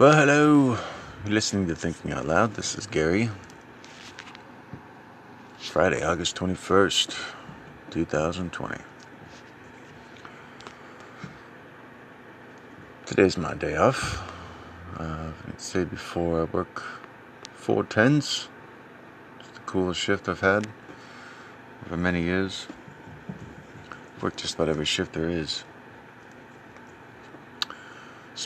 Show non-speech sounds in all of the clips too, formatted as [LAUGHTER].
Well, hello. You're listening to Thinking Out Loud. This is Gary. Friday, August 21st, 2020. Today's my day off. Uh, I'd say before I work four tens. It's the coolest shift I've had for many years. Worked just about every shift there is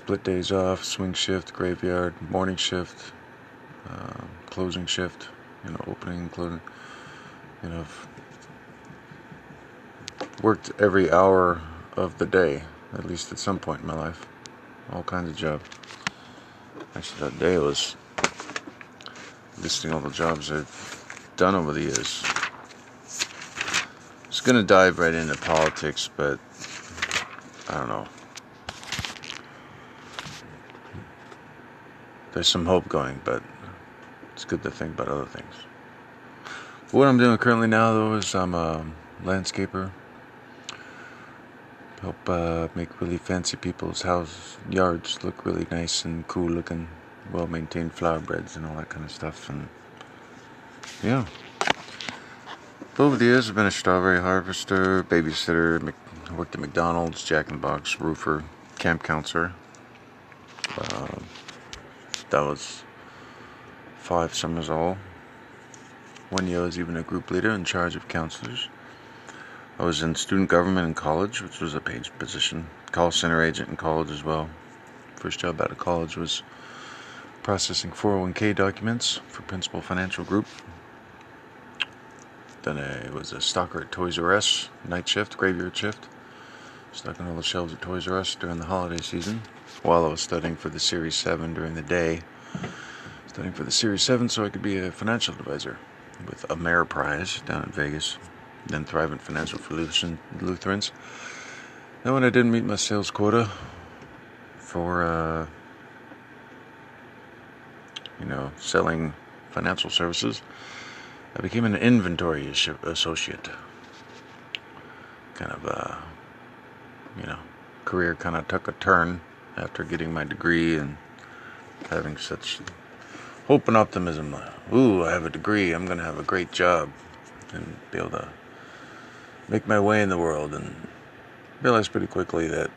split days off, swing shift, graveyard, morning shift, uh, closing shift, you know, opening closing. You know, worked every hour of the day, at least at some point in my life. All kinds of jobs. Actually, that day was listing all the jobs I've done over the years. I was going to dive right into politics, but I don't know. There's some hope going, but it's good to think about other things. What I'm doing currently now, though, is I'm a landscaper. Help uh, make really fancy people's house yards look really nice and cool looking, well maintained flower beds and all that kind of stuff. And yeah. Over the years, I've been a strawberry harvester, babysitter, worked at McDonald's, Jack in the Box, roofer, camp counselor. Uh, that was five summers all. One year I was even a group leader in charge of counselors. I was in student government in college, which was a paid position. Call center agent in college as well. First job out of college was processing 401k documents for Principal Financial Group. Then I was a stocker at Toys R Us, night shift, graveyard shift. Stocking all the shelves at Toys R Us during the holiday season while I was studying for the Series 7 during the day. Studying for the Series 7 so I could be a financial advisor with Ameriprise down in Vegas, then Thrivent Financial for Lutherans. Then when I didn't meet my sales quota for, uh, you know, selling financial services, I became an inventory associate. Kind of, uh, you know, career kind of took a turn after getting my degree and having such hope and optimism. Ooh, I have a degree. I'm going to have a great job and be able to make my way in the world. And realized pretty quickly that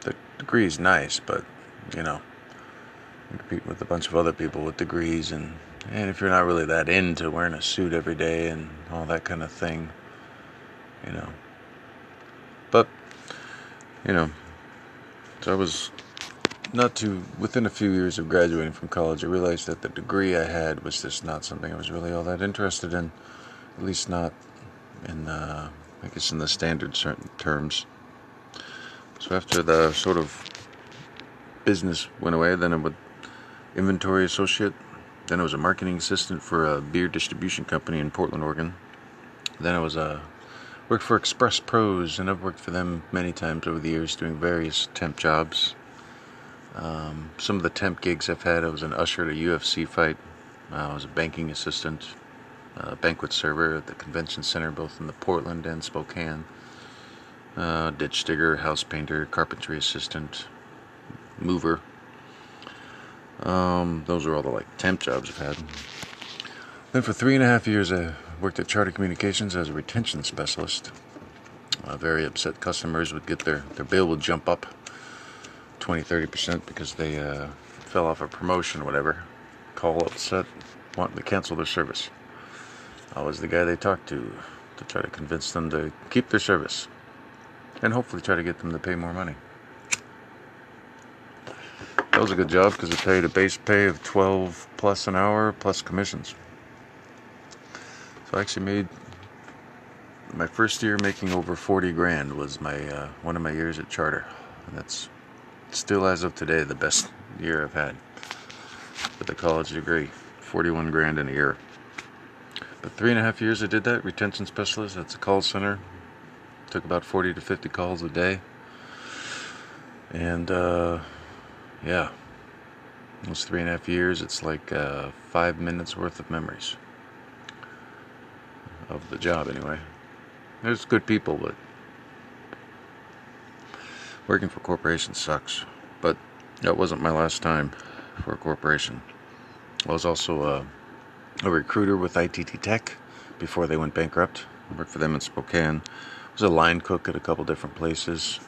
the degree is nice, but you know, you compete with a bunch of other people with degrees, and and if you're not really that into wearing a suit every day and all that kind of thing, you know. But you know, so I was not too within a few years of graduating from college. I realized that the degree I had was just not something I was really all that interested in, at least not in the, I guess in the standard certain terms. So after the sort of business went away, then I would inventory associate. Then I was a marketing assistant for a beer distribution company in Portland, Oregon. Then I was a Worked for Express Pros, and I've worked for them many times over the years doing various temp jobs. Um, some of the temp gigs I've had, I was an usher at a UFC fight. Uh, I was a banking assistant, a banquet server at the convention center, both in the Portland and Spokane. Uh, ditch digger, house painter, carpentry assistant, mover. Um, those are all the like temp jobs I've had. Then for three and a half years, I worked at Charter Communications as a retention specialist. Uh, very upset customers would get their, their bill would jump up 20 30% because they uh, fell off a promotion or whatever. Call upset, wanting to cancel their service. I was the guy they talked to to try to convince them to keep their service and hopefully try to get them to pay more money. That was a good job because it paid a base pay of 12 plus an hour plus commissions. So I actually made my first year making over 40 grand was my uh, one of my years at Charter. And that's still as of today the best year I've had with a college degree. 41 grand in a year. But three and a half years I did that, retention specialist. That's a call center. Took about 40 to 50 calls a day. And uh, yeah, those three and a half years, it's like uh, five minutes worth of memories of the job anyway. There's good people, but working for corporations sucks. But That wasn't my last time for a corporation. I was also a, a recruiter with ITT Tech before they went bankrupt. I worked for them in Spokane. I was a line cook at a couple different places.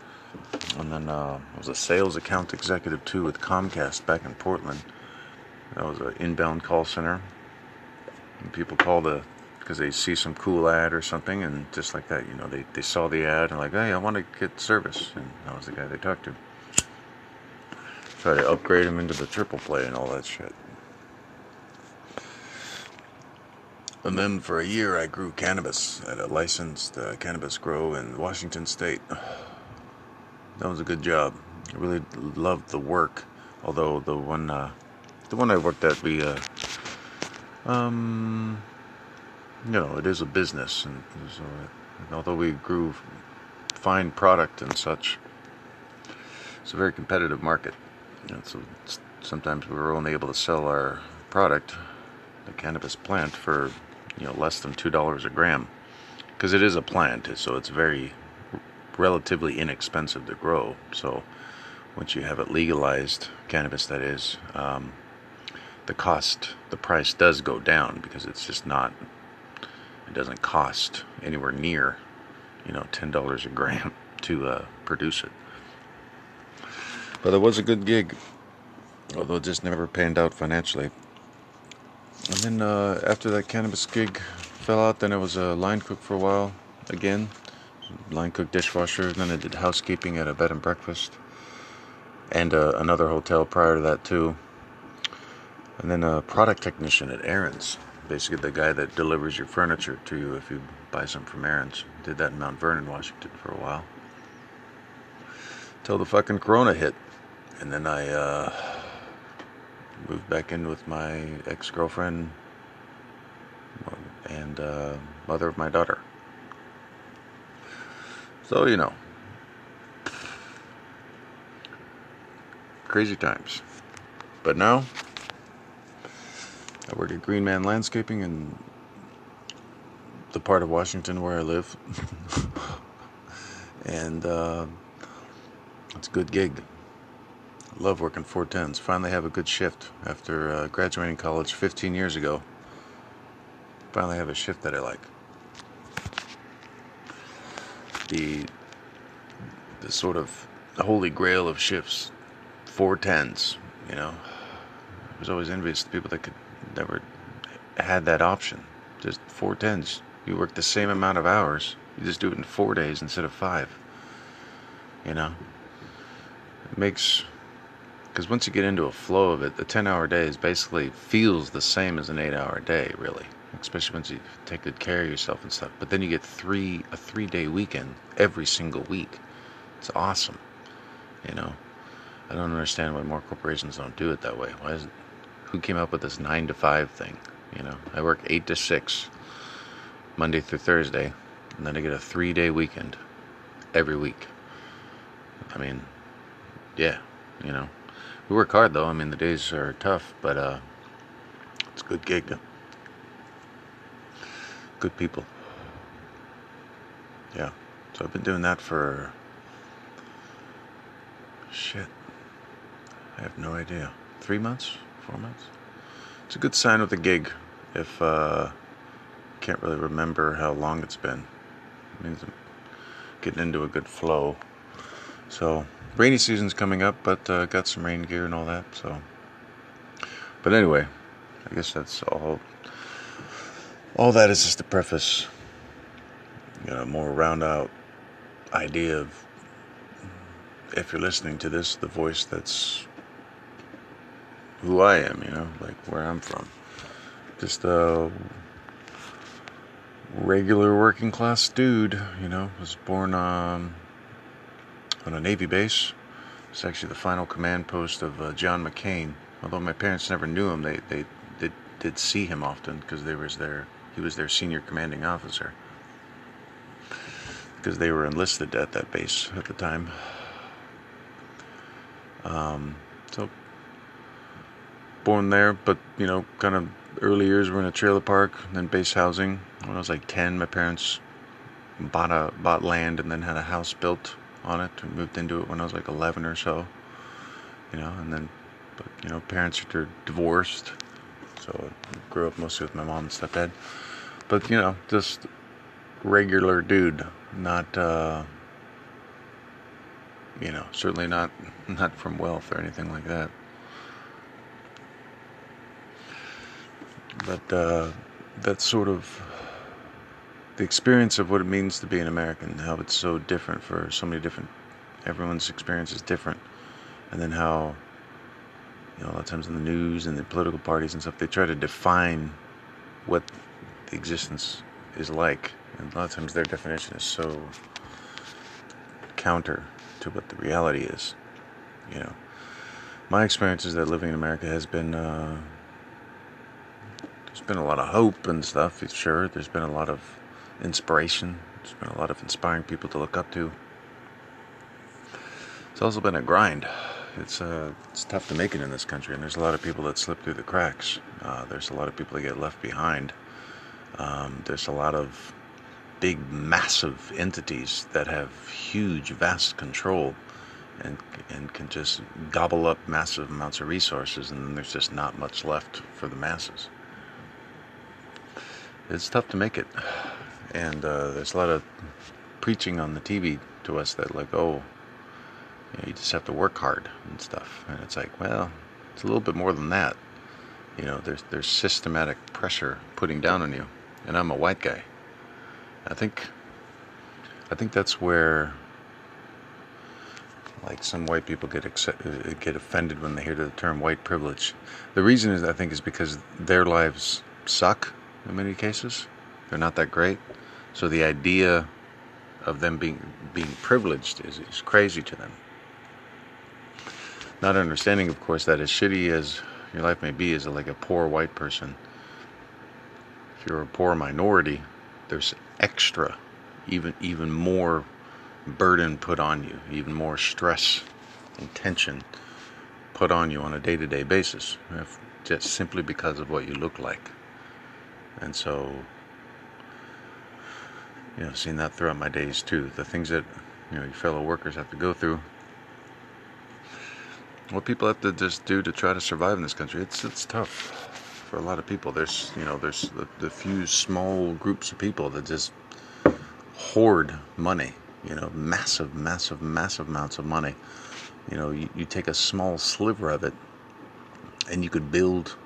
And then uh, I was a sales account executive too with Comcast back in Portland. That was an inbound call center. And people call the because they see some cool ad or something, and just like that, you know, they, they saw the ad and like, hey, I want to get service, and that was the guy they talked to. Try to upgrade him into the triple play and all that shit. And then for a year, I grew cannabis at a licensed uh, cannabis grow in Washington State. That was a good job. I really loved the work, although the one, uh, the one I worked at, we, uh, um, you know, it is a business, and so uh, although we grew fine product and such, it's a very competitive market. And so sometimes we were only able to sell our product, the cannabis plant, for you know less than two dollars a gram, because it is a plant, so it's very relatively inexpensive to grow. So once you have it legalized, cannabis that is, um, the cost, the price does go down because it's just not it doesn't cost anywhere near, you know, ten dollars a gram [LAUGHS] to uh, produce it. But it was a good gig, although it just never panned out financially. And then uh, after that cannabis gig fell out, then I was a line cook for a while again, line cook dishwasher. Then I did housekeeping at a bed and breakfast, and uh, another hotel prior to that too. And then a product technician at Aaron's basically the guy that delivers your furniture to you if you buy some from Aaron's. Did that in Mount Vernon, Washington for a while. Till the fucking corona hit. And then I uh, moved back in with my ex girlfriend and uh, mother of my daughter. So, you know, crazy times. But now, I work at Green Man Landscaping in the part of Washington where I live. [LAUGHS] and uh, it's a good gig. Love working 410s. Finally have a good shift after uh, graduating college 15 years ago. Finally have a shift that I like. The the sort of holy grail of shifts, 410s, you know. I was always envious of people that could never had that option. Just four tens. You work the same amount of hours. You just do it in four days instead of five. You know? It makes. Because once you get into a flow of it, the 10 hour day is basically feels the same as an 8 hour day, really. Especially once you take good care of yourself and stuff. But then you get three a three day weekend every single week. It's awesome. You know? I don't understand why more corporations don't do it that way. Why is it? Who came up with this nine to five thing. You know, I work eight to six, Monday through Thursday, and then I get a three day weekend every week. I mean, yeah, you know, we work hard though. I mean, the days are tough, but uh, it's a good gig. Good people. Yeah, so I've been doing that for shit. I have no idea. Three months? Four months. It's a good sign with a gig if uh, can't really remember how long it's been. It means I'm getting into a good flow. So rainy season's coming up, but uh, got some rain gear and all that. So, but anyway, I guess that's all. All that is just a preface, you know, more round out idea of if you're listening to this, the voice that's who I am, you know, like where I'm from. Just a regular working class dude, you know, was born um, on a Navy base. It's actually the final command post of uh, John McCain. Although my parents never knew him, they, they did, did see him often because they was he was their senior commanding officer because they were enlisted at that base at the time. Um, born there, but you know, kind of early years were in a trailer park, then base housing. When I was like 10, my parents bought a bought land and then had a house built on it and moved into it when I was like 11 or so. you know, and then, but you know, parents are divorced, so I grew up mostly with my mom and stepdad. But you know, just regular dude, not. Uh, you know, certainly not not from wealth or anything like that. But uh, that's sort of the experience of what it means to be an American, how it's so different for so many different. Everyone's experience is different, and then how you know a lot of times in the news and the political parties and stuff they try to define what the existence is like, and a lot of times their definition is so counter to what the reality is. You know, my experience is that living in America has been uh, been a lot of hope and stuff. Sure, there's been a lot of inspiration. There's been a lot of inspiring people to look up to. It's also been a grind. It's uh, it's tough to make it in this country, and there's a lot of people that slip through the cracks. Uh, there's a lot of people that get left behind. Um, there's a lot of big, massive entities that have huge, vast control and and can just gobble up massive amounts of resources, and then there's just not much left for the masses. It's tough to make it, and uh, there's a lot of preaching on the TV to us that like, oh, you, know, you just have to work hard and stuff, and it's like, well, it's a little bit more than that. You know, there's there's systematic pressure putting down on you, and I'm a white guy. I think I think that's where like some white people get accept, get offended when they hear the term white privilege. The reason is I think is because their lives suck in many cases. They're not that great. So the idea of them being being privileged is, is crazy to them. Not understanding, of course, that as shitty as your life may be as a, like a poor white person, if you're a poor minority, there's extra, even even more burden put on you, even more stress and tension put on you on a day-to-day basis, just simply because of what you look like. And so, you know, seeing that throughout my days too, the things that you know your fellow workers have to go through, what people have to just do to try to survive in this country, it's it's tough for a lot of people. There's you know there's the, the few small groups of people that just hoard money. You know, massive, massive, massive amounts of money. You know, you, you take a small sliver of it, and you could build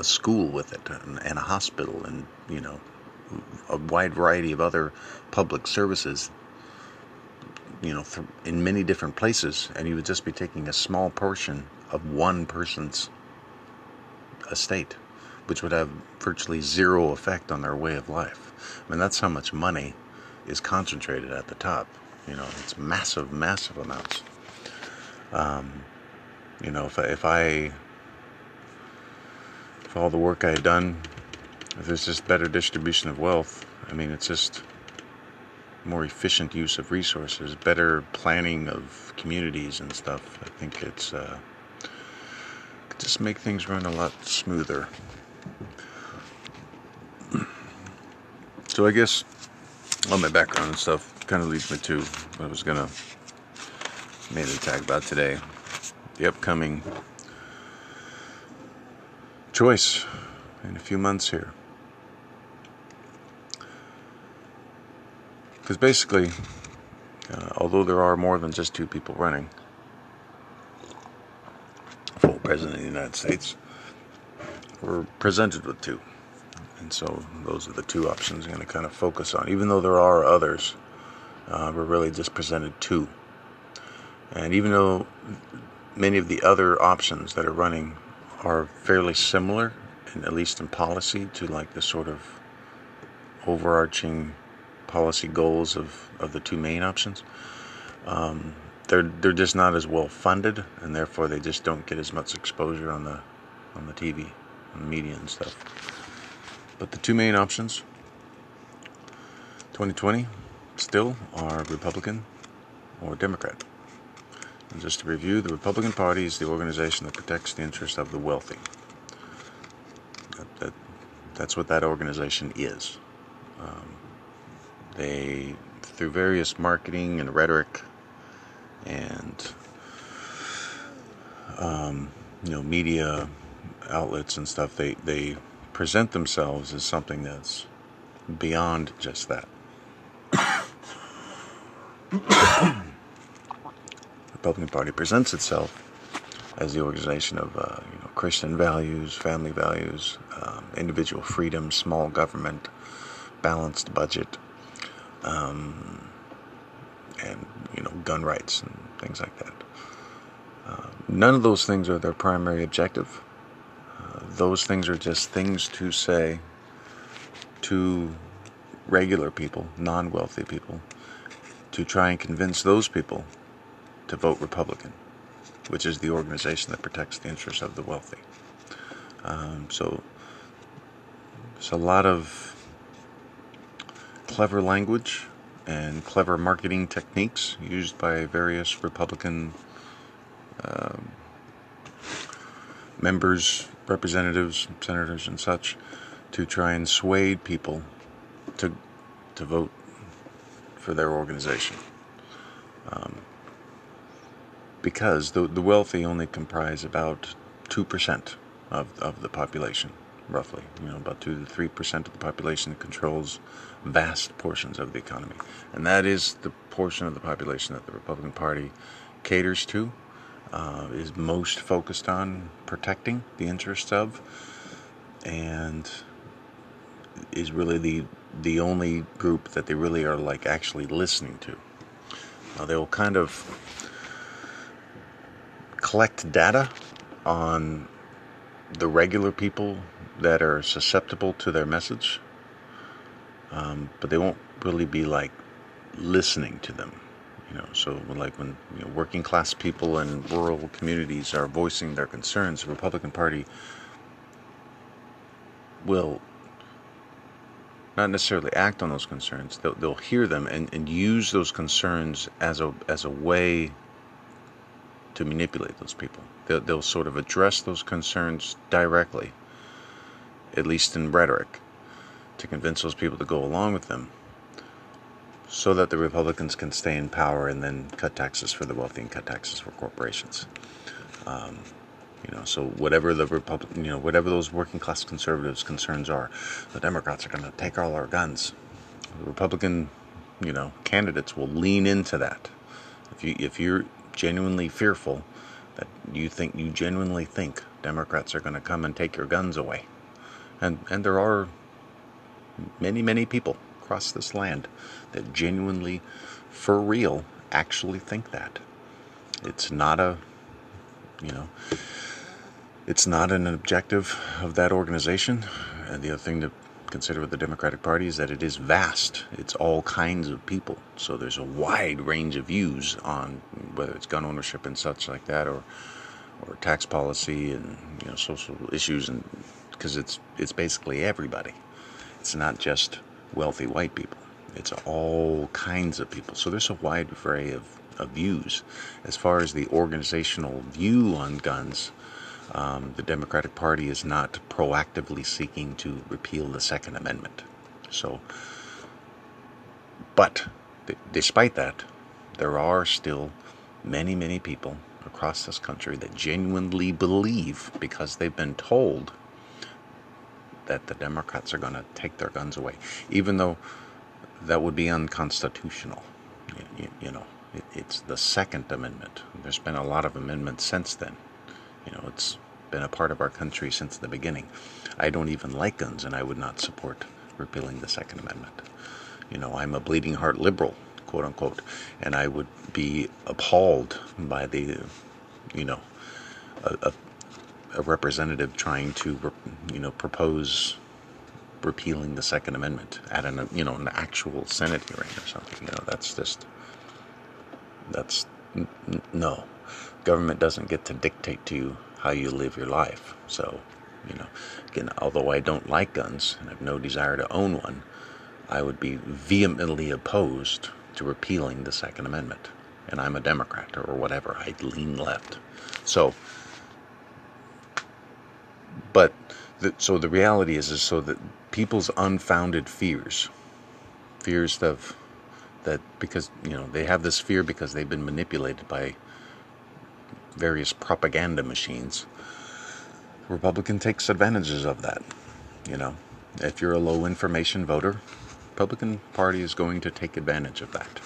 a school with it, and, and a hospital, and you know, a wide variety of other public services you know, in many different places, and you would just be taking a small portion of one person's estate which would have virtually zero effect on their way of life. I mean, that's how much money is concentrated at the top. You know, it's massive, massive amounts. Um, you know, if if I, all the work I had done, if there's just better distribution of wealth, I mean, it's just more efficient use of resources, better planning of communities and stuff. I think it's uh, just make things run a lot smoother. [CLEARS THROAT] So I guess all my background and stuff kind of leads me to what I was gonna mainly talk about today. The upcoming choice in a few months here. Because basically, uh, although there are more than just two people running for president of the United States, we're presented with two. And so those are the two options I'm going to kind of focus on. Even though there are others, uh, we're really just presented two. And even though many of the other options that are running are fairly similar, and at least in policy, to like the sort of overarching policy goals of, of the two main options, um, they're they're just not as well funded, and therefore they just don't get as much exposure on the on the TV, on the media and stuff. But the two main options 2020 still are Republican or Democrat. And just to review, the Republican Party is the organization that protects the interests of the wealthy. That, that, that's what that organization is. Um, they, through various marketing and rhetoric and you know, media outlets and stuff, they, they present themselves as something that's beyond just that. [COUGHS] [COUGHS] Republican Party presents itself as the organization of uh, you know, Christian values, family values, um, individual freedom, small government, balanced budget, um, and you know gun rights and things like that. Uh, none of those things are their primary objective. Uh, those things are just things to say to regular people, non-wealthy people, to try and convince those people to vote Republican, which is the organization that protects the interests of the wealthy. Um, so it's a lot of clever language and clever marketing techniques used by various Republican um, members, representatives, senators, and such to try and sway people to to vote for their organization. Um, because the, the wealthy only comprise about 2% of, of the population, roughly. You know, about 2 to 3% of the population controls vast portions of the economy. And that is the portion of the population that the Republican Party caters to, uh, is most focused on protecting the interests of, and is really the the only group that they really are like actually listening to. Now they'll kind of collect data on the regular people that are susceptible to their message, um, but they won't really be like listening to them. You know, so like when you know, working class people in rural communities are voicing their concerns, the Republican Party will not necessarily act on those concerns. They'll, they'll hear them and, and use those concerns as a as a way to manipulate those people. They'll, they'll sort of address those concerns directly, at least in rhetoric, to convince those people to go along with them so that the Republicans can stay in power and then cut taxes for the wealthy and cut taxes for corporations. Um, you know, so whatever the Republican, you know, whatever those working class conservatives' concerns are, the Democrats are going to take all our guns. The Republican, you know, candidates will lean into that. If you if you're genuinely fearful that you think you genuinely think Democrats are going to come and take your guns away, and and there are many many people across this land that genuinely, for real, actually think that. It's not a, you know, it's not an objective of that organization. And the other thing to consider with the Democratic Party is that it is vast. It's all kinds of people. So there's a wide range of views on whether it's gun ownership and such like that, or or tax policy and you know social issues, and because it's it's basically everybody. It's not just wealthy white people. It's all kinds of people. So there's a wide array of, of views. As far as the organizational view on guns, um, the Democratic Party is not proactively seeking to repeal the Second Amendment. So, but th- despite that, there are still many, many people across this country that genuinely believe because they've been told that the Democrats are going to take their guns away, even though that would be unconstitutional. You, you, you know, it, it's the Second Amendment. There's been a lot of amendments since then. You know, it's been a part of our country since the beginning. I don't even like guns, and I would not support repealing the Second Amendment. You know, I'm a bleeding heart liberal, quote unquote, and I would be appalled by the, you know, a, a, representative trying to, you know, propose repealing the Second Amendment at an, you know, an actual Senate hearing or something. You know, that's just, that's, no. Government doesn't get to dictate to you how you live your life. So, you know, again, although I don't like guns and have no desire to own one, I would be vehemently opposed to repealing the Second Amendment. And I'm a Democrat or whatever. I lean left. So, but the, so the reality is, is so that people's unfounded fears, fears of that because you know they have this fear because they've been manipulated by various propaganda machines, Republican takes advantages of that. You know, if you're a low information voter, Republican Party is going to take advantage of that.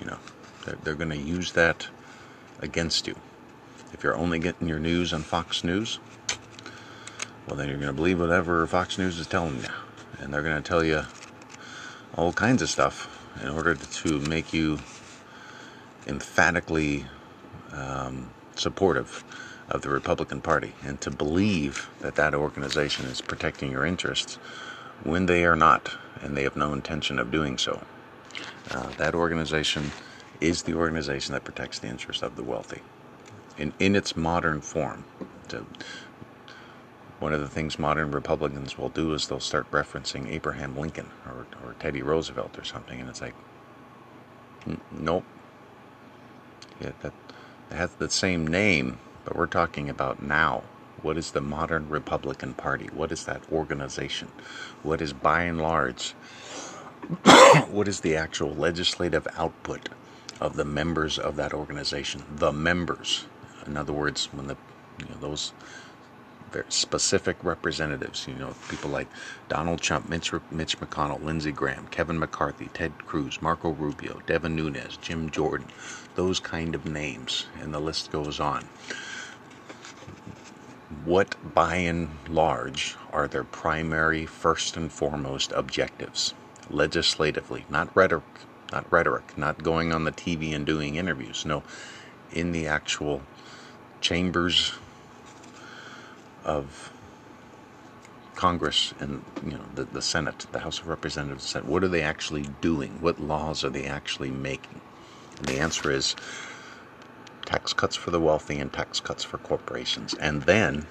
You know, they're, they're going to use that against you. If you're only getting your news on Fox News, well, then you're going to believe whatever Fox News is telling you. And they're going to tell you all kinds of stuff in order to make you emphatically um, supportive of the Republican Party and to believe that that organization is protecting your interests when they are not and they have no intention of doing so. Uh, that organization is the organization that protects the interests of the wealthy in, in its modern form. To, one of the things modern Republicans will do is they'll start referencing Abraham Lincoln or, or Teddy Roosevelt or something, and it's like, nope. Yeah, that, that has the same name, but we're talking about now. What is the modern Republican Party? What is that organization? What is, by and large, [COUGHS] what is the actual legislative output of the members of that organization? The members. In other words, when the you know, those specific representatives, you know, people like Donald Trump, Mitch, Mitch McConnell, Lindsey Graham, Kevin McCarthy, Ted Cruz, Marco Rubio, Devin Nunes, Jim Jordan, those kind of names, and the list goes on. What, by and large, are their primary, first and foremost objectives? Legislatively, not rhetoric, not rhetoric, not going on the TV and doing interviews. No, in the actual chambers of Congress and you know the, the Senate, the House of Representatives, Senate, what are they actually doing? What laws are they actually making? And the answer is tax cuts for the wealthy and tax cuts for corporations, and then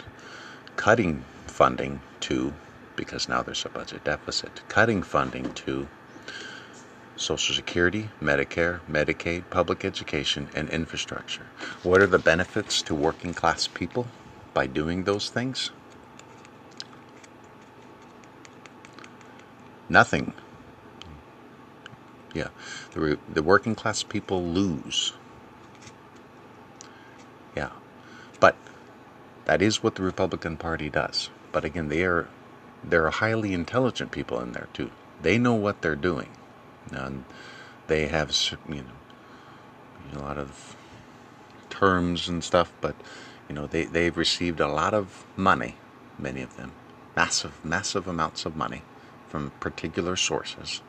cutting funding to because now there's a budget deficit, cutting funding to Social Security, Medicare, Medicaid, public education, and infrastructure. What are the benefits to working class people? by doing those things? Nothing. Yeah, the, the working class people lose. Yeah, but that is what the Republican Party does. But again, they are there are highly intelligent people in there too. They know what they're doing, and they have you know a lot of terms and stuff, but you know, they, they've received a lot of money, many of them, massive, massive amounts of money from particular sources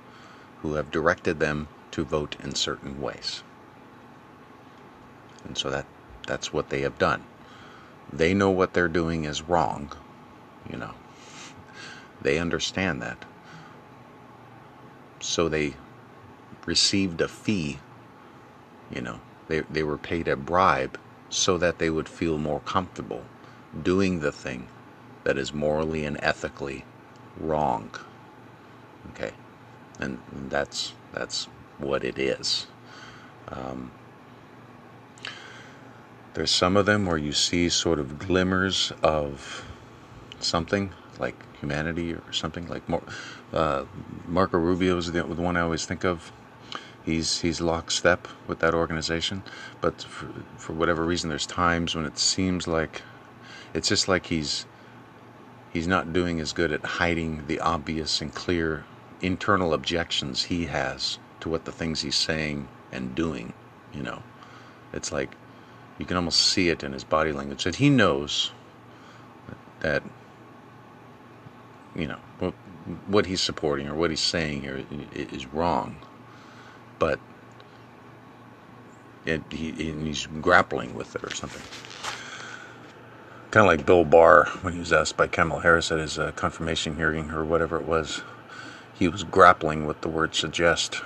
who have directed them to vote in certain ways. And so that that's what they have done. They know what they're doing is wrong, you know. They understand that. So they received a fee, you know. They they were paid a bribe so that they would feel more comfortable doing the thing that is morally and ethically wrong. Okay, and that's that's what it is. Um, there's some of them where you see sort of glimmers of something like humanity or something like uh, Marco Rubio is the, the one I always think of he's he's lockstep with that organization. But for, for whatever reason, there's times when it seems like it's just like he's he's not doing as good at hiding the obvious and clear internal objections he has to what the things he's saying and doing. You know, it's like you can almost see it in his body language that he knows that you know what, he's supporting or what he's saying here is wrong but it, he, he's grappling with it or something. Kind of like Bill Barr when he was asked by Kamala Harris at his uh, confirmation hearing or whatever it was. He was grappling with the word suggest.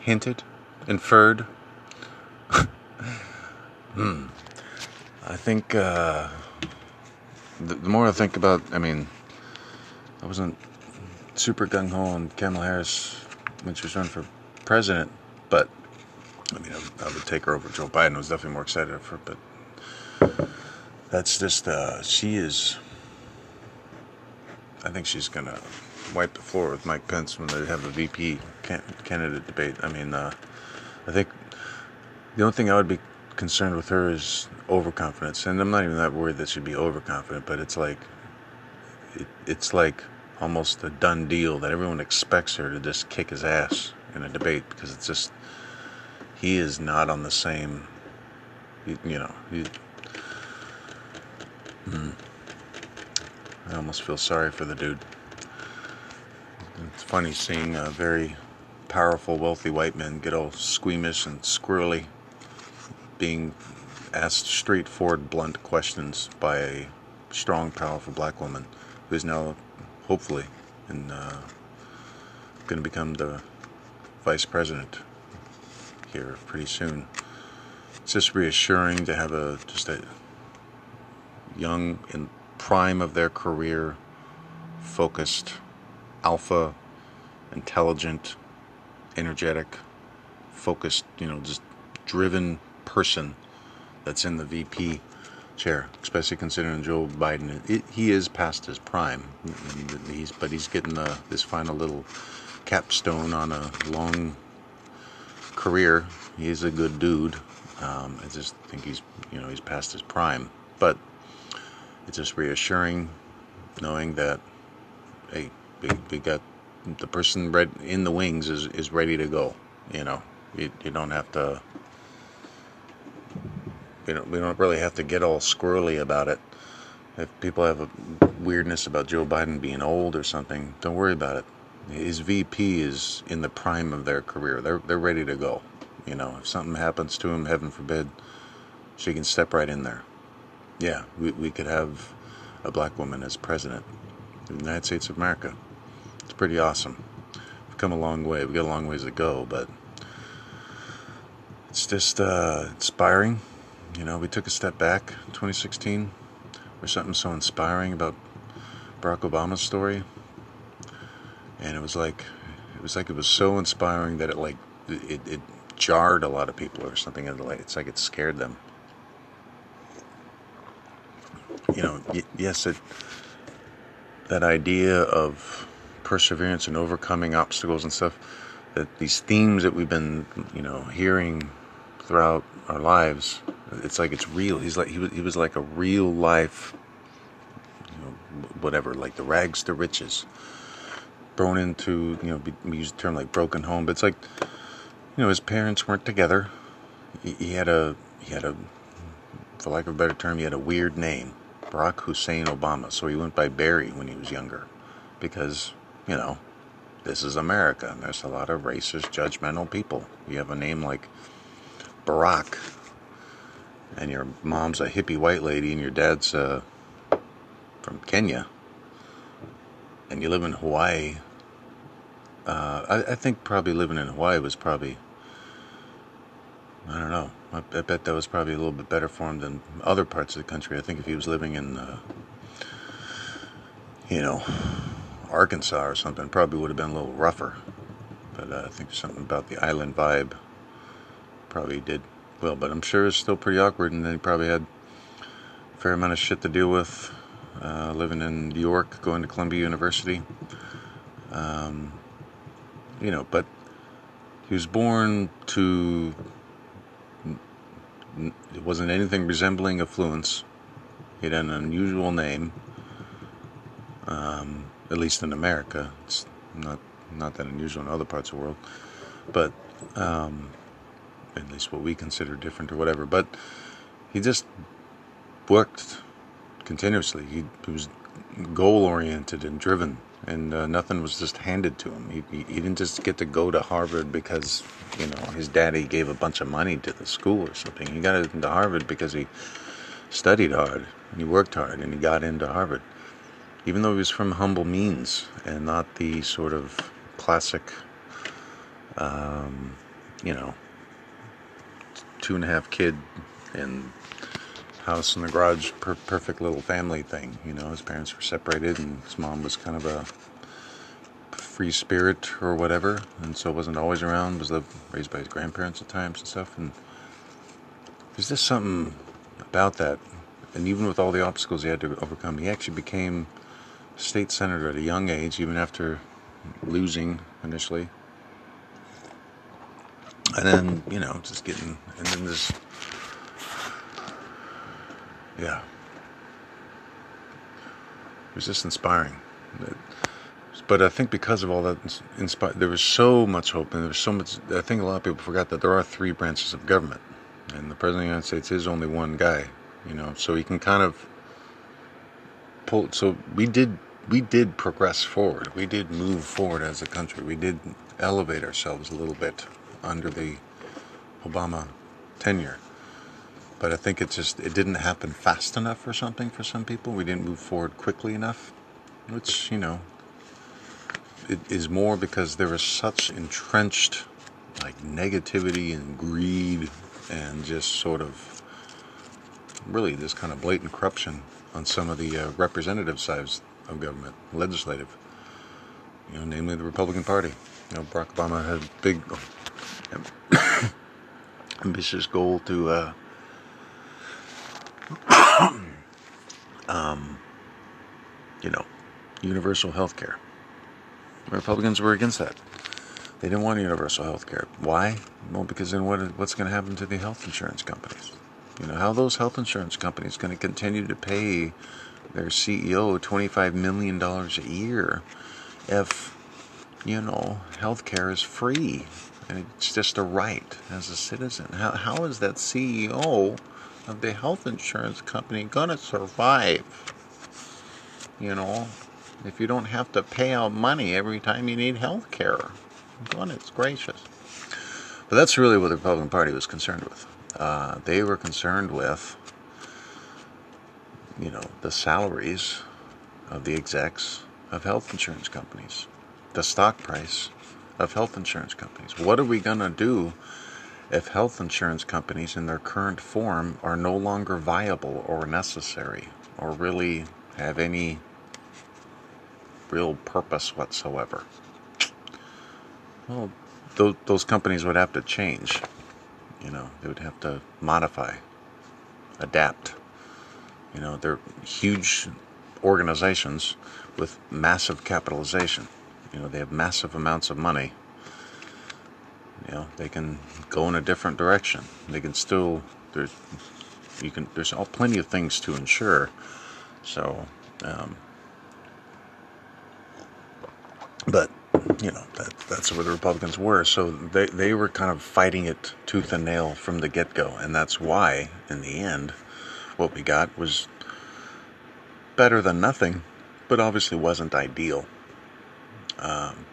Hinted, inferred. [LAUGHS] hmm. I think uh, the, the more I think about, I mean, I wasn't super gung ho on Kamala Harris when she was running for president, but I mean, I, I would take her over Joe Biden. I was definitely more excited for her, but that's just uh, she is. I think she's gonna wipe the floor with Mike Pence when they have a VP candidate debate. I mean, uh, I think the only thing I would be concerned with her is overconfidence, and I'm not even that worried that she'd be overconfident, but it's like, it, it's like almost a done deal that everyone expects her to just kick his ass in a debate because it's just he is not on the same, you, know. He, hmm. I almost feel sorry for the dude. It's funny seeing a very powerful, wealthy white men get all squeamish and squirrely, being asked straightforward, blunt questions by a strong, powerful black woman who is now, hopefully, uh, going to become the vice president here pretty soon. It's just reassuring to have a just a young in prime of their career, focused, alpha, intelligent, energetic, focused, you know, just driven person that's in the VP chair, especially considering Joe Biden. It, he is past his prime, he's, but he's getting the, this final little capstone on a long career. He's a good dude. Um, I just think he's, you know, he's past his prime. But it's just reassuring knowing that, hey, we, we got the person in the wings is, is ready to go. You know, you, you don't have to. You know, we don't really have to get all squirrely about it. If people have a weirdness about Joe Biden being old or something, don't worry about it. His VP is in the prime of their career. They're they're ready to go. You know, if something happens to him, heaven forbid, she can step right in there. Yeah, we we could have a black woman as president of the United States of America. It's pretty awesome. We've come a long way. We've got a long ways to go, but it's just uh, inspiring. You know, we took a step back in 2016. There's something so inspiring about Barack Obama's story, and it was like it was like it was so inspiring that it like it, it jarred a lot of people or something. It's like it scared them. You know, yes, it that idea of perseverance and overcoming obstacles and stuff that these themes that we've been you know hearing throughout our lives it's like it's real. He's like he was, he was like a real life you know whatever like the rags to riches. Thrown into you know we use the term like broken home but it's like you know his parents weren't together. He, he had a he had a for lack of a better term he had a weird name Barack Hussein Obama. So he went by Barry when he was younger because you know, this is America, and there's a lot of racist, judgmental people. You have a name like Barack, and your mom's a hippie white lady, and your dad's uh, from Kenya, and you live in Hawaii. Uh, I, I, think probably living in Hawaii was probably, I don't know. I, I, bet that was probably a little bit better for him than other parts of the country. I think if he was living in, uh, you know, Arkansas or something, probably would have been a little rougher. But uh, I think something about the island vibe probably did well. But I'm sure it's still pretty awkward, and then he probably had a fair amount of shit to deal with uh, living in New York, going to Columbia University. Um, you know, but he was born to. It wasn't anything resembling affluence. He had an unusual name. Um, at least in America. It's not not that unusual in other parts of the world, but um, at least what we consider different or whatever. But he just worked continuously. He, he was goal oriented and driven, and uh, nothing was just handed to him. He, he, he didn't just get to go to Harvard because you know his daddy gave a bunch of money to the school or something. He got into Harvard because he studied hard and he worked hard and he got into Harvard even though he was from humble means and not the sort of classic, um, you know, two and a half kid and house in the garage, per- perfect little family thing. You know, his parents were separated and his mom was kind of a free spirit or whatever, and so wasn't always around. Was lived, raised by his grandparents at times and stuff. And there's just something about that. And even with all the obstacles he had to overcome, he actually became state senator at a young age, even after losing initially. And then, you know, just getting, and then this yeah, it was just inspiring. But I think because of all that, inspired, there was so much hope, and there was so much. I think a lot of people forgot that there are three branches of government, and the president of the United States is only one guy. You know, so he can kind of So we did we did progress forward. We did move forward as a country. We did elevate ourselves a little bit under the Obama tenure. But I think it just it didn't happen fast enough or something for some people. We didn't move forward quickly enough, which you know it is more because there was such entrenched like negativity and greed and just sort of really this kind of blatant corruption on some of the uh, representative sides of government, legislative. You know, namely the Republican Party. You know, Barack Obama had a big, [COUGHS] ambitious goal to, uh, [COUGHS] um, you know, universal health care. Republicans were against that. They didn't want universal health care. Why? Well, because then what, what's going to happen to the health insurance companies? You know, how those health insurance companies going to continue to pay their CEO $25 million a year if, you know, healthcare is free and it's just a right as a citizen. How, how is that CEO of the health insurance company going to survive? You know, if you don't have to pay out money every time you need health care. Goodness gracious. But that's really what the Republican Party was concerned with. Uh, they were concerned with you know, the salaries of the execs of health insurance companies, the stock price of health insurance companies. What are we going to do if health insurance companies in their current form are no longer viable or necessary or really have any real purpose whatsoever? Well, those, those companies would have to change. You know, they would have to modify, adapt. You know, they're huge organizations with massive capitalization. You know, they have massive amounts of money. You know, they can go in a different direction. They can still there's you can there's all plenty of things to insure. So, um, but you know that that's where the Republicans were. So they they were kind of fighting it tooth and nail from the get go, and that's why in the end what we got was better than nothing, but obviously wasn't ideal. Um,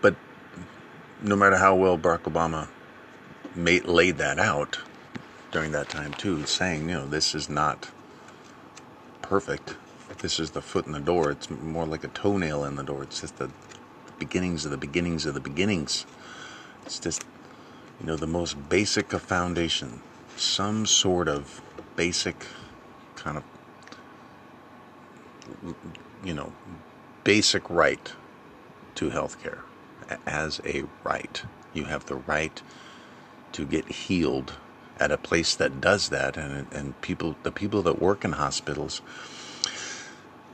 but no matter how well Barack Obama made, laid that out during that time too, saying, you know, this is not perfect. This is the foot in the door. It's more like a toenail in the door. It's just the beginnings of the beginnings of the beginnings. It's just, you know, the most basic of foundation some sort of basic kind of you know basic right to health care as a right you have the right to get healed at a place that does that and and people the people that work in hospitals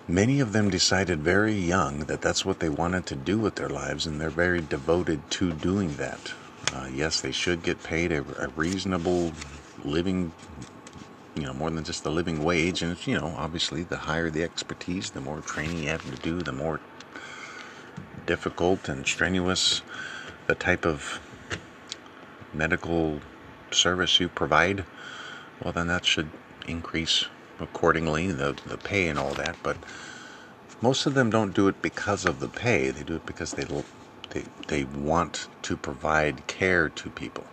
many of them decided very young that that's what they wanted to do with their lives and they're very devoted to doing that uh, yes they should get paid a, a reasonable living, you know, more than just the living wage. And, you know, obviously, the higher the expertise, the more training you have to do, the more difficult and strenuous the type of medical service you provide, well, then that should increase accordingly, the, the pay and all that. But most of them don't do it because of the pay, they do it because they, they, they want to provide care to people.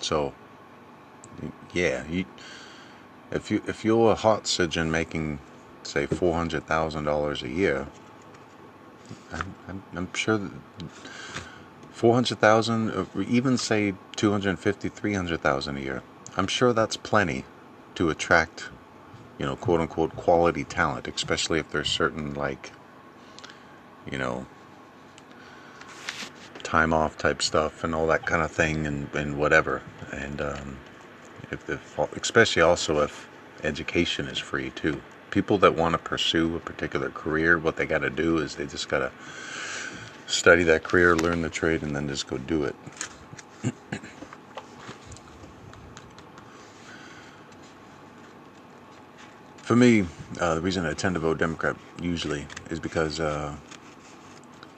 So, yeah, you, if you if you're a heart surgeon making say four hundred thousand dollars a year, I'm, I'm, sure that four hundred thousand, or even say two hundred fifty, three hundred thousand a year. I'm sure that's plenty to attract, you know, quote unquote quality talent, especially if there's certain like, you know, time off type stuff and all that kind of thing and, and whatever. And um, if, if especially also if education is free too. People that want to pursue a particular career, what they got to do is they just got to study that career, learn the trade, and then just go do it. For me, uh, the reason I tend to vote Democrat usually is because, uh,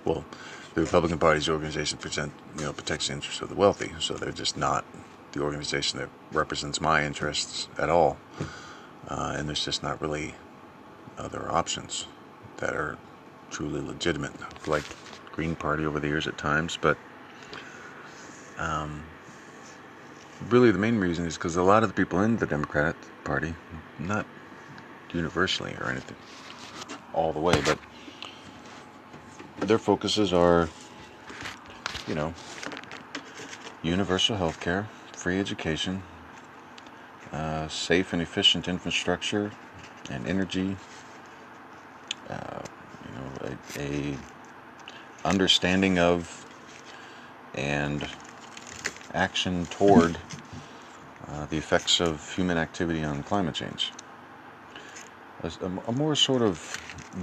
well, the Republican Party's organization present, you know, protects the interests of the wealthy, so they're just not the organization that represents my interests at all. Uh, and there's just not really other options that are truly legitimate, like Green Party over the years at times, but um, really the main reason is because a lot of the people in the Democratic Party, not universally or anything all the way, but their focuses are, you know, universal health care, free education, uh, safe and efficient infrastructure, and energy. Uh, you know, a, a understanding of and action toward uh, the effects of human activity on climate change. A, a, more sort of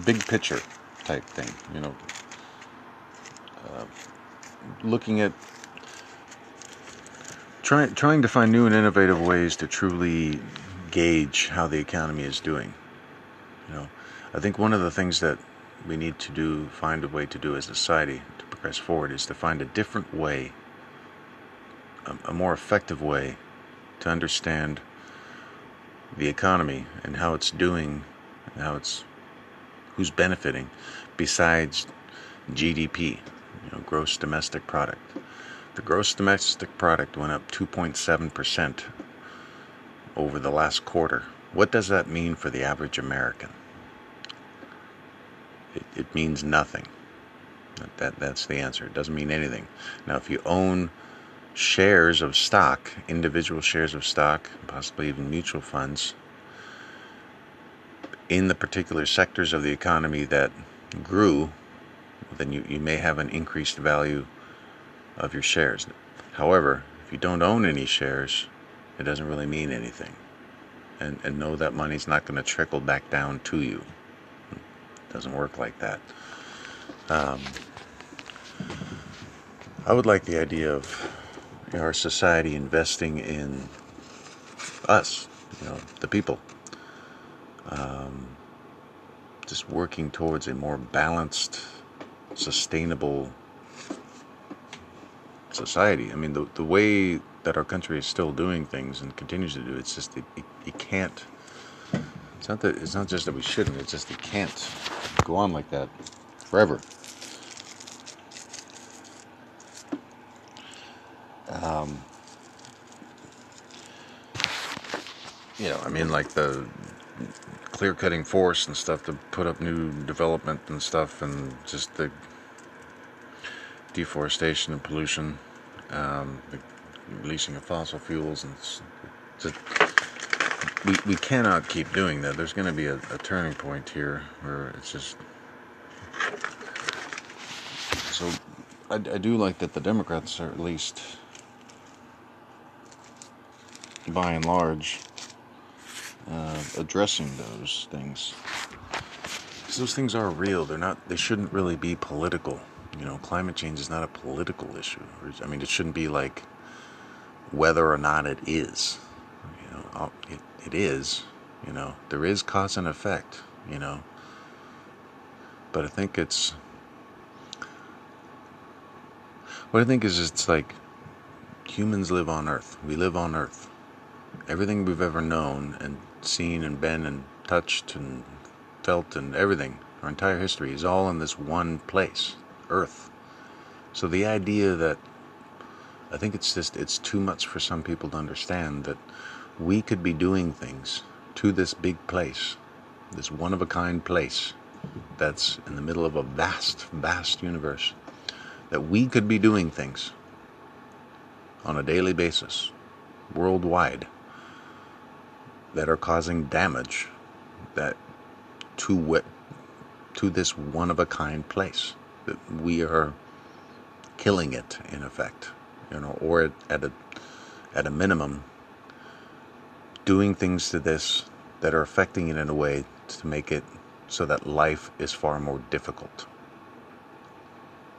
big picture type thing, you know, uh, looking at trying trying to find new and innovative ways to truly gauge how the economy is doing. You know, I think one of the things that we need to do, find a way to do as a society to progress forward, is to find a different way a, more effective way to understand the economy and how it's doing and how it's who's benefiting besides GDP, you know, gross domestic product. The gross domestic product went up 2.7% over the last quarter. What does that mean for the average American? It, it means nothing. That, that, that's the answer. It doesn't mean anything. Now, if you own shares of stock, individual shares of stock, possibly even mutual funds, in the particular sectors of the economy that grew, then you, you may have an increased value of your shares. However, if you don't own any shares, it doesn't really mean anything. And, and know that money's not going to trickle back down to you. It doesn't work like that. Um, I would like the idea of our society investing in us, you know, the people. Um, just working towards a more balanced, sustainable society. I mean, the the way that our country is still doing things and continues to do, it's just it, it, it can't. It's not that it's not just that we shouldn't. It's just it can't go on like that forever. Um, you know, I mean, like the clear cutting forests and stuff to put up new development and stuff, and just the deforestation and pollution, um, the releasing of fossil fuels, and just, we we cannot keep doing that. There's going to be a, a turning point here where it's just so. I, I do like that the Democrats are at least by and large, addressing those things. Because those things are real. They're not. They shouldn't really be political. You know, climate change is not a political issue. I mean, it shouldn't be like whether or not it is. You know, it, it is. You know, there is cause and effect. You know, but I think it's. What I think is, it's like humans live on Earth. We live on Earth everything we've ever known and seen and been and touched and felt and everything, our entire history, is all in this one place, Earth. So the idea that I think it's just it's too much for some people to understand that we could be doing things to this big place, this one of a kind place that's in the middle of a vast, vast universe, that we could be doing things on a daily basis, worldwide that are causing damage that to what to this one of a kind place that we are killing it in effect you know or at a at a minimum doing things to this that are affecting it in a way to make it so that life is far more difficult.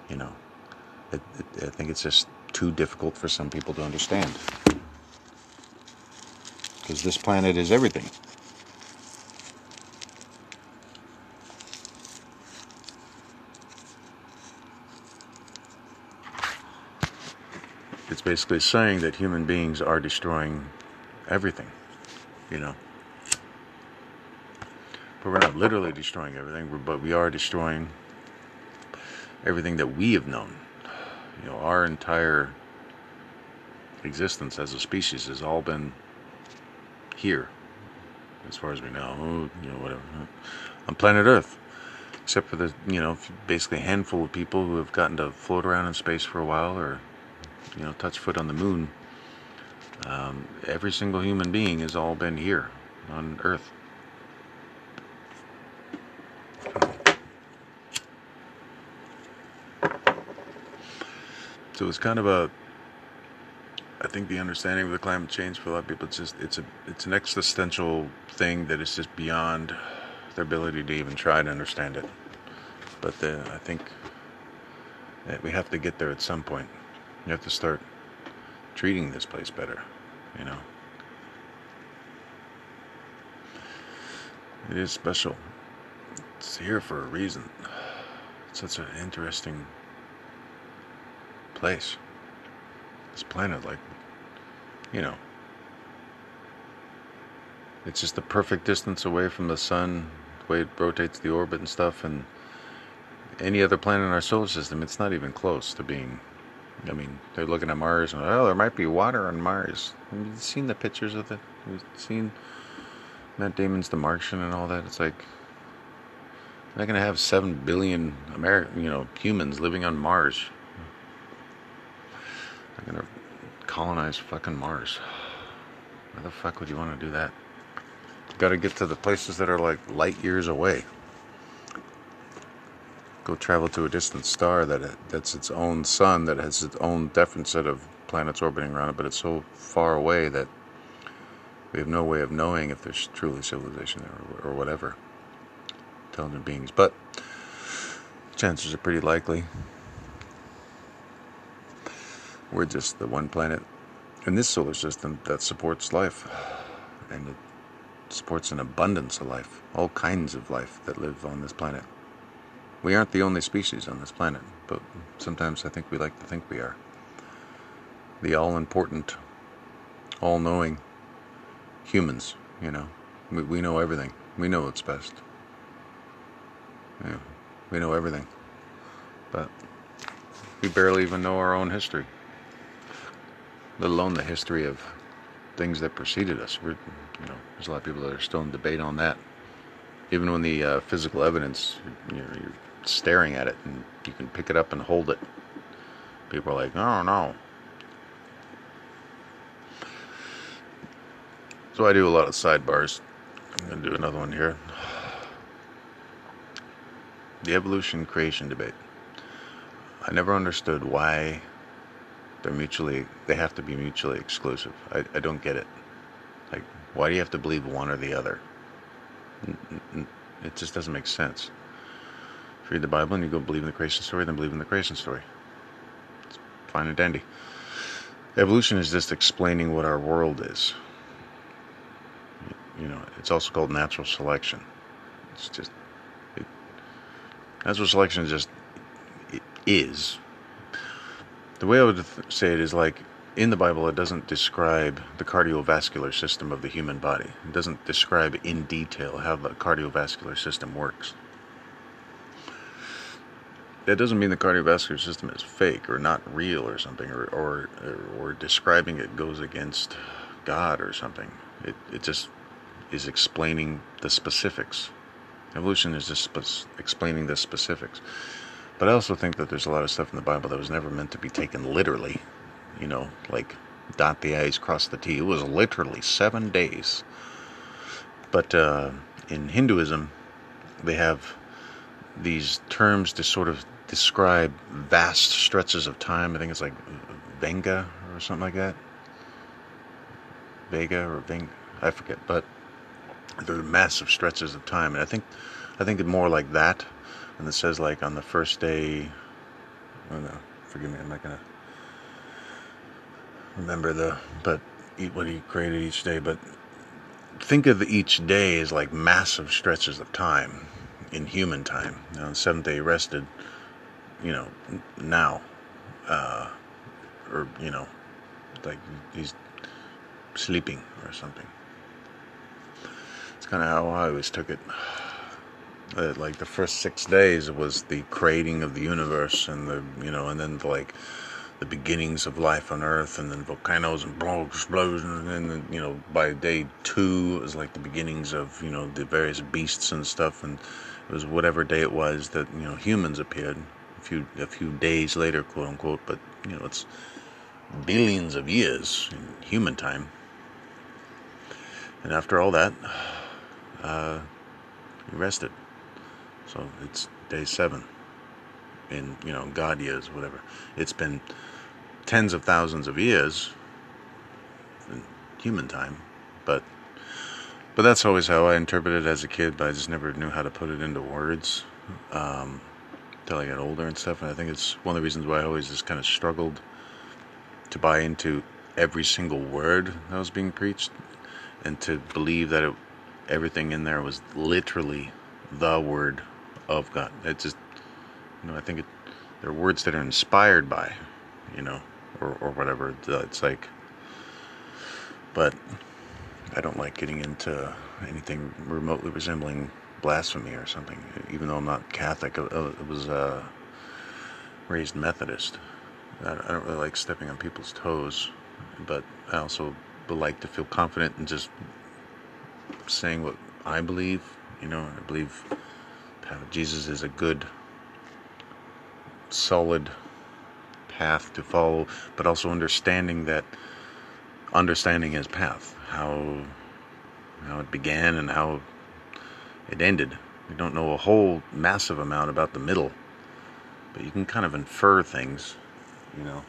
You know it, it, i think it's just too difficult for some people to understand because this planet is everything. It's basically saying that human beings are destroying everything, you know. But we're not literally destroying everything, but we are destroying everything that we have known. You know, our entire existence as a species has all been here, as far as we know, you know, whatever, on planet Earth. Except for the, you know, basically a handful of people who have gotten to float around in space for a while or, you know, touch foot on the moon. Um, every single human being has all been here on Earth. So it's kind of a I think the understanding of the climate change for a lot of people, it's just it's a it's an existential thing that is just beyond their ability to even try to understand it. But the, I think that we have to get there at some point. You have to start treating this place better, you know. It is special. It's here for a reason. It's such an interesting place. This planet, like you know, it's just the perfect distance away from the sun, the way it rotates the orbit and stuff, and any other planet in our solar system, it's not even close to being. I mean, they're looking at Mars and oh, there might be water on Mars. Have you seen the pictures of it? Have you seen Matt Damon's The Martian and all that? It's like they're gonna have seven billion American, you know, humans living on Mars. They're gonna colonize fucking Mars. Why the fuck would you want to do that? Got to get to the places that are like light years away. Go travel to a distant star that uh, that's its own sun that has its own different set of planets orbiting around it, but it's so far away that we have no way of knowing if there's truly civilization there or, or whatever intelligent beings. But chances are pretty likely. We're just the one planet in this solar system that supports life. And it supports an abundance of life, all kinds of life that live on this planet. We aren't the only species on this planet, but sometimes I think we like to think we are. The all important, all knowing humans, you know. We, we know everything. We know what's best. Yeah, we know everything. But we barely even know our own history let alone the history of things that preceded us. We're, you know, there's a lot of people that are still in debate on that. Even when the uh, physical evidence, you know, you're staring at it and you can pick it up and hold it. People are like, oh no. So I do a lot of sidebars. I'm going to do another one here. The evolution creation debate. I never understood why they're mutually they have to be mutually exclusive. I, I don't get it. Like why do you have to believe one or the other? It just doesn't make sense. If you read the bible and you go believe in the creation story then believe in the creation story. It's fine and dandy. Evolution is just explaining what our world is. You know it's also called natural selection. It's just it, natural selection just it is the way I would say it is like in the Bible, it doesn't describe the cardiovascular system of the human body. It doesn't describe in detail how the cardiovascular system works. That doesn't mean the cardiovascular system is fake or not real or something, or or, or describing it goes against God or something. It it just is explaining the specifics. Evolution is just explaining the specifics. But I also think that there's a lot of stuff in the Bible that was never meant to be taken literally. You know, like dot the I's, cross the T. It was literally seven days. But uh, in Hinduism, they have these terms to sort of describe vast stretches of time. I think it's like Venga or something like that. Vega or Veng, I forget, but they're massive stretches of time, and I think I think more like that and it says like on the first day oh no forgive me i'm not gonna remember the but eat what he created each day but think of each day as like massive stretches of time in human time now, on the seventh day rested you know now uh, or you know like he's sleeping or something. It's kind of how I always took it. Uh, like the first six days was the creating of the universe and the you know and then the, like the beginnings of life on earth and then volcanoes and explosions and then you know by day two it was like the beginnings of you know the various beasts and stuff and it was whatever day it was that you know humans appeared a few a few days later quote unquote but you know it's billions of years in human time. And after all that uh, he rested so it's day seven in, you know, God years, whatever. It's been tens of thousands of years in human time, but but that's always how I interpreted it as a kid. But I just never knew how to put it into words um, until I got older and stuff. And I think it's one of the reasons why I always just kind of struggled to buy into every single word that was being preached, and to believe that it, everything in there was literally the word of God. It's just, you know, I think it, they're words that are inspired by, you know, or, or whatever. It's like, but I don't like getting into anything remotely resembling blasphemy or something, even though I'm not Catholic. I, was uh, raised Methodist. I, don't really like stepping on people's toes, but I also like to feel confident in just saying what I believe. You know, I believe Uh, Jesus is a good, solid path to follow, but also understanding that understanding his path, how how it began and how it ended. We don't know a whole massive amount about the middle, but you can kind of infer things, you know.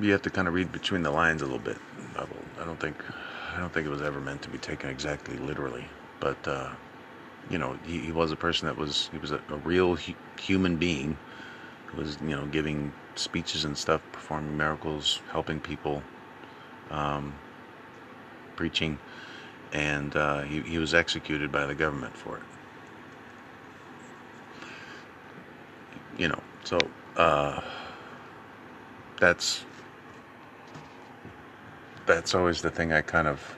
You have to kind of read between the lines a little bit. I don't think I don't think it was ever meant to be taken exactly literally, but uh, you know, he, he, was a person that was he was a, a real hu- human being who was you know giving speeches and stuff, performing miracles, helping people, um, preaching, and uh, he he was executed by the government for it. You know, so uh, that's that's always the thing I kind of,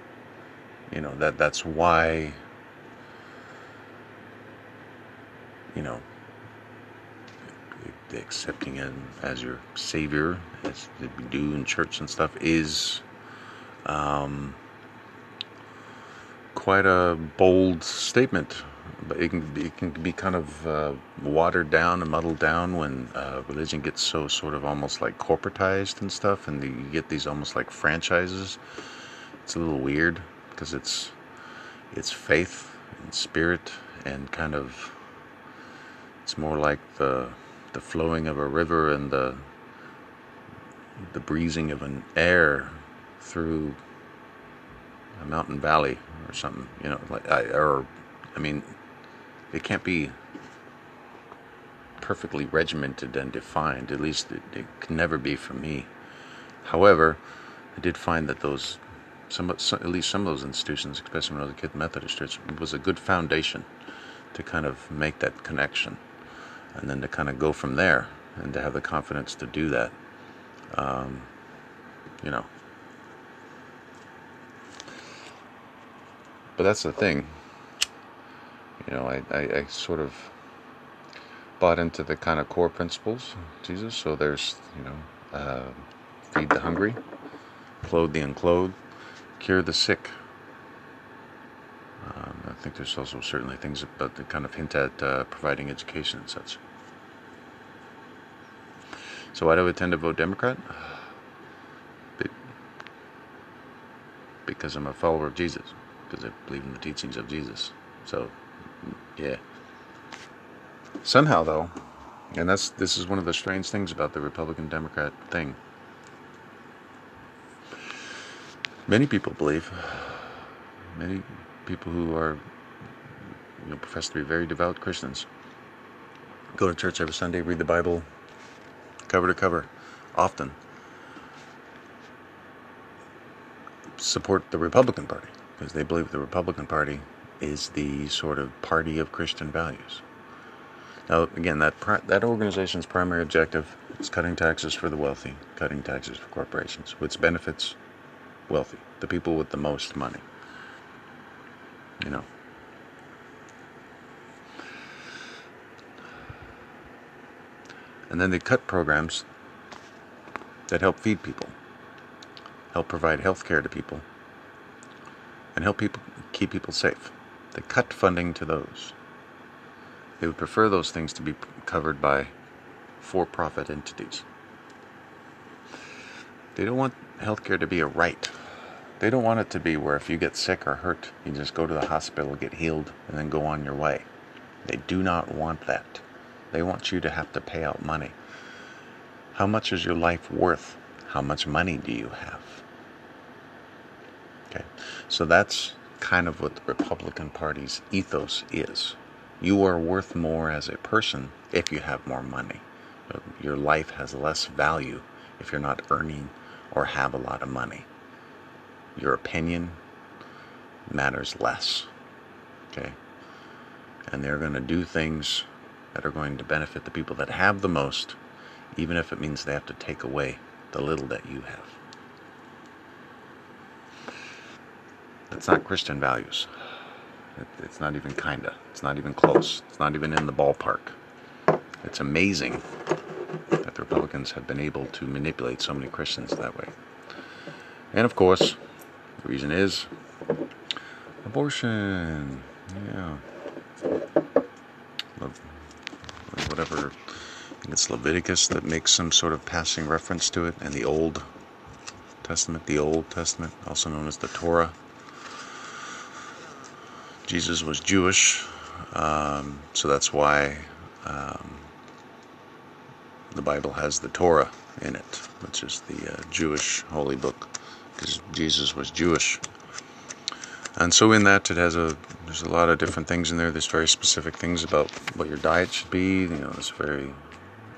you know, that that's why, you know, accepting him as your savior, as we do in church and stuff, is um, quite a bold statement. But it can be, it can be kind of uh, watered down and muddled down when uh, religion gets so sort of almost like corporatized and stuff, and you get these almost like franchises. It's a little weird because it's it's faith and spirit and kind of it's more like the the flowing of a river and the the breezing of an air through a mountain valley or something you know like I, or I mean it can't be perfectly regimented and defined at least it, it can never be for me however I did find that those some, some at least some of those institutions especially when I was a kid Methodist Church was a good foundation to kind of make that connection and then to kind of go from there and to have the confidence to do that. Um, you know. But that's the thing. You know, I, I, I sort of bought into the kind of core principles Jesus. So there's, you know, uh, feed the hungry, clothe the unclothed, cure the sick. Um, I think there's also certainly things about that kind of hint at uh, providing education and such. So why do I tend to vote Democrat? [SIGHS] Because I'm a follower of Jesus. Because I believe in the teachings of Jesus. So, yeah. Somehow, though, and that's this is one of the strange things about the Republican Democrat thing. Many people believe, many people who are, you know, profess to be very devout Christians, go to church every Sunday, read the Bible, cover to cover, often support the Republican Party because they believe the Republican Party is the sort of party of Christian values. Now, again, that that organization's primary objective is cutting taxes for the wealthy, cutting taxes for corporations, which benefits wealthy, the people with the most money. You know. And then they cut programs that help feed people, help provide health care to people, and help people keep people safe. They cut funding to those. They would prefer those things to be covered by for profit entities. They don't want healthcare to be a right. They don't want it to be where if you get sick or hurt, you just go to the hospital, get healed, and then go on your way. They do not want that. They want you to have to pay out money. How much is your life worth? How much money do you have? Okay, so that's kind of what the Republican Party's ethos is. You are worth more as a person if you have more money. Uh, your life has less value if you're not earning or have a lot of money. Your opinion matters less. Okay? And they're going to do things that are going to benefit the people that have the most, even if it means they have to take away the little that you have. That's not Christian values. It's not even kinda. It's not even close. It's not even in the ballpark. It's amazing that the Republicans have been able to manipulate so many Christians that way. And of course, the reason is abortion. Yeah. Whatever. I think it's Leviticus that makes some sort of passing reference to it, and the Old Testament, the Old Testament, also known as the Torah. Jesus was Jewish, um, so that's why um, the Bible has the Torah in it, which is the uh, Jewish holy book, because Jesus was Jewish. And so in that, it has a there's a lot of different things in there. There's very specific things about what your diet should be. You know, there's very you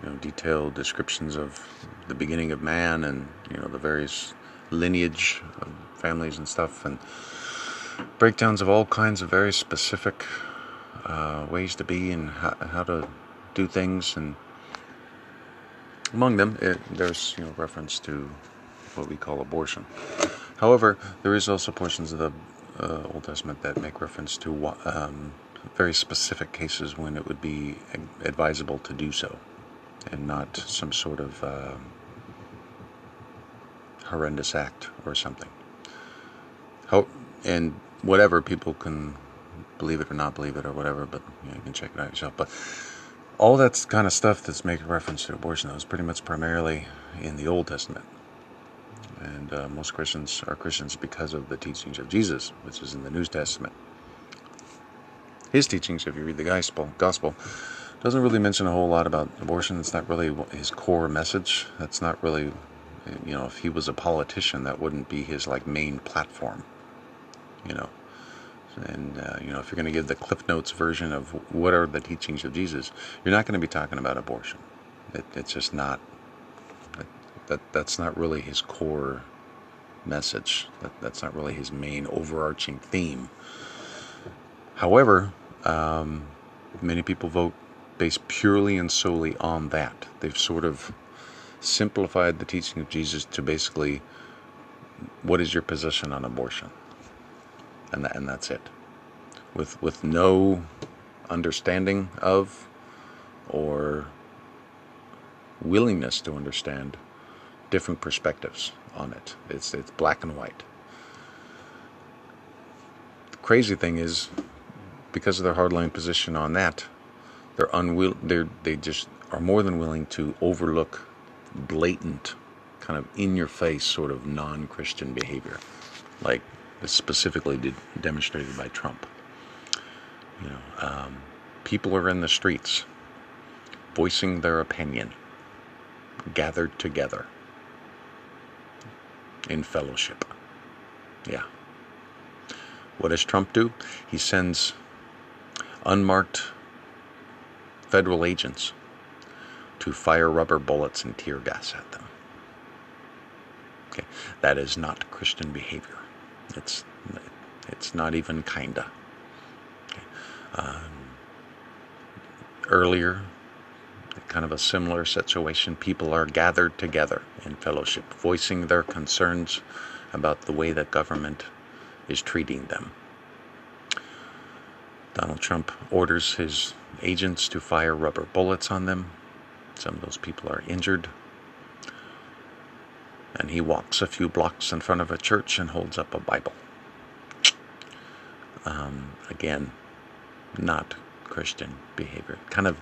know detailed descriptions of the beginning of man and you know the various lineage of families and stuff and breakdowns of all kinds of very specific uh, ways to be and how, how to do things and among them, it, there's you know reference to what we call abortion. However, there is also portions of the uh, Old Testament that make reference to um, very specific cases when it would be advisable to do so, and not some sort of uh, horrendous act or something. And whatever people can believe it or not believe it or whatever, but you, know, you can check it out yourself. But all that kind of stuff that's making reference to abortion though is pretty much primarily in the Old Testament. And uh, most Christians are Christians because of the teachings of Jesus, which is in the New Testament. His teachings, if you read the gospel, gospel doesn't really mention a whole lot about abortion. It's not really his core message. That's not really, you know, if he was a politician, that wouldn't be his like main platform. You know, and uh, you know, if you're going to give the Cliff Notes version of what are the teachings of Jesus, you're not going to be talking about abortion. It, it's just not. That, that that's not really his core message. That, that's not really his main overarching theme. However, um, many people vote based purely and solely on that. They've sort of simplified the teaching of Jesus to basically what is your position on abortion? And that, and that's it. With with no understanding of or willingness to understand different perspectives on it. It's it's black and white. The crazy thing is, because of their hardline position on that, they're unwill. They they just are more than willing to overlook blatant, kind of in your face sort of non-Christian behavior, like specifically de- demonstrated by Trump. You know, um, people are in the streets voicing their opinion, gathered together in fellowship. Yeah. What does Trump do? He sends unmarked federal agents to fire rubber bullets and tear gas at them. Okay, that is not Christian behavior. It's it's not even kinda. Um, earlier, kind of a similar situation. People are gathered together in fellowship, voicing their concerns about the way that government is treating them. Donald Trump orders his agents to fire rubber bullets on them. Some of those people are injured. And he walks a few blocks in front of a church and holds up a Bible. Um, again, not Christian behavior. Kind of,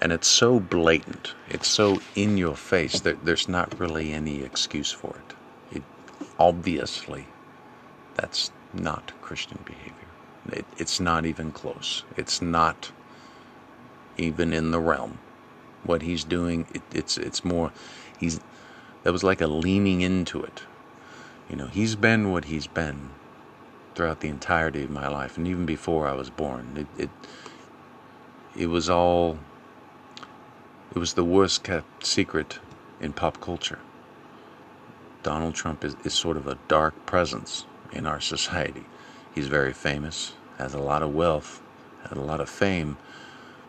and it's so blatant, it's so in your face that there's not really any excuse for it. It obviously, that's not Christian behavior. It, it's not even close. It's not even in the realm. What he's doing, it, it's it's more. He's that was like a leaning into it. You know, he's been what he's been throughout the entirety of my life, and even before I was born. It it, it was all. It was the worst kept secret in pop culture. Donald Trump is, is sort of a dark presence in our society. He's very famous, has a lot of wealth, has a lot of fame,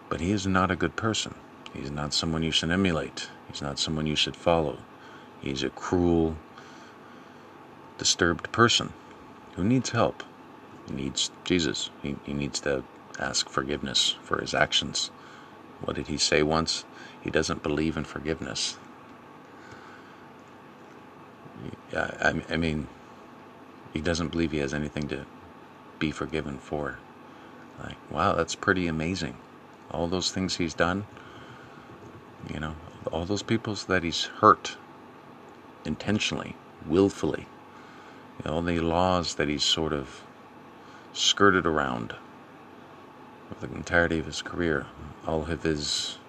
but he is not a good person. He's not someone you should emulate. He's not someone you should follow. He's a cruel, disturbed person who needs help. He needs Jesus. He, he needs to ask forgiveness for his actions. What did he say once? He doesn't believe in forgiveness. I, I mean, he doesn't believe he has anything to be forgiven for. Like, wow, that's pretty amazing. All those things he's done, you know, all those people that he's hurt intentionally, willfully, you know, all the laws that he's sort of skirted around for the entirety of his career, all of his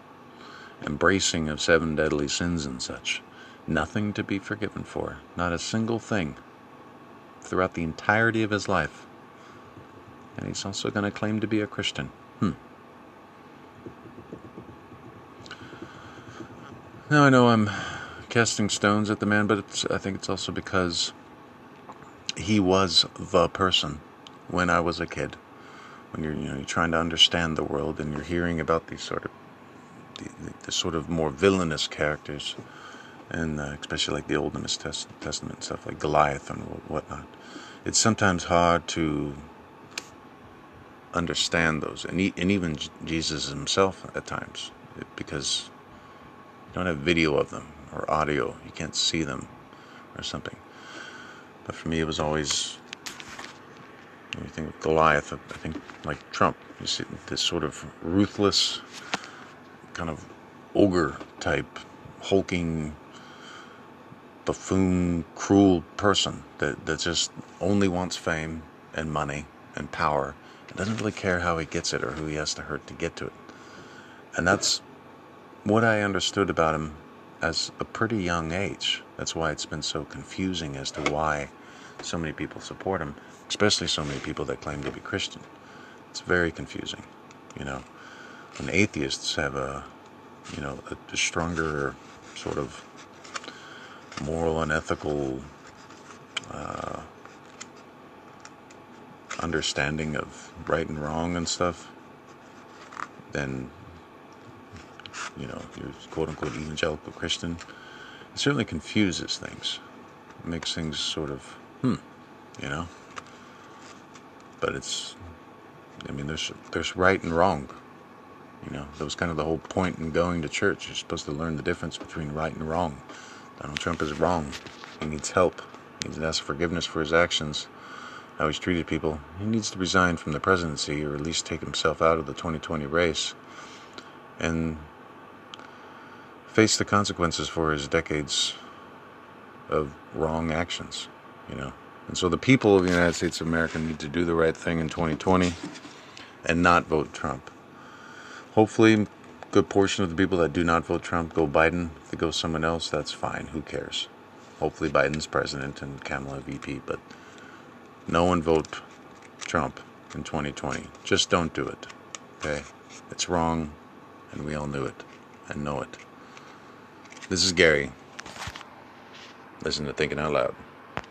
embracing of seven deadly sins and such. Nothing to be forgiven for, not a single thing throughout the entirety of his life. And he's also going to claim to be a Christian. Hmm. Now I know I'm casting stones at the man, but I think it's also because he was the person when I was a kid. When you're, you know, you're trying to understand the world and you're hearing about these sort of, the, the sort of more villainous characters, and uh, especially like the Old Testament stuff, like Goliath and whatnot. It's sometimes hard to understand those, and, and even Jesus himself at times, because you don't have video of them or audio, you can't see them or something. But for me, it was always when you think of Goliath, I think like Trump, you see this sort of ruthless, kind of ogre type, hulking, buffoon, cruel person that, that just only wants fame and money and power and doesn't really care how he gets it or who he has to hurt to get to it. And that's what I understood about him as a pretty young age. That's why it's been so confusing as to why so many people support him, especially so many people that claim to be Christian. It's very confusing, you know. When atheists have a, you know, a, stronger sort of moral and ethical uh, understanding of right and wrong and stuff, then you know you're quote unquote evangelical Christian. It certainly confuses things, it makes things sort of hmm, you know. But it's, I mean, there's there's right and wrong. You know, that was kind of the whole point in going to church. You're supposed to learn the difference between right and wrong. Donald Trump is wrong. He needs help. He needs to ask forgiveness for his actions, how he's treated people. He needs to resign from the presidency or at least take himself out of the 2020 race and face the consequences for his decades of wrong actions, you know. And so the people of the United States of America need to do the right thing in 2020 and not vote Trump. Hopefully, a good portion of the people that do not vote Trump go Biden. If they go someone else, that's fine. Who cares? Hopefully, Biden's president and Kamala VP, but no one vote Trump in 2020. Just don't do it. Okay? It's wrong, and we all knew it and know it. This is Gary. Listen to Thinking Out Loud.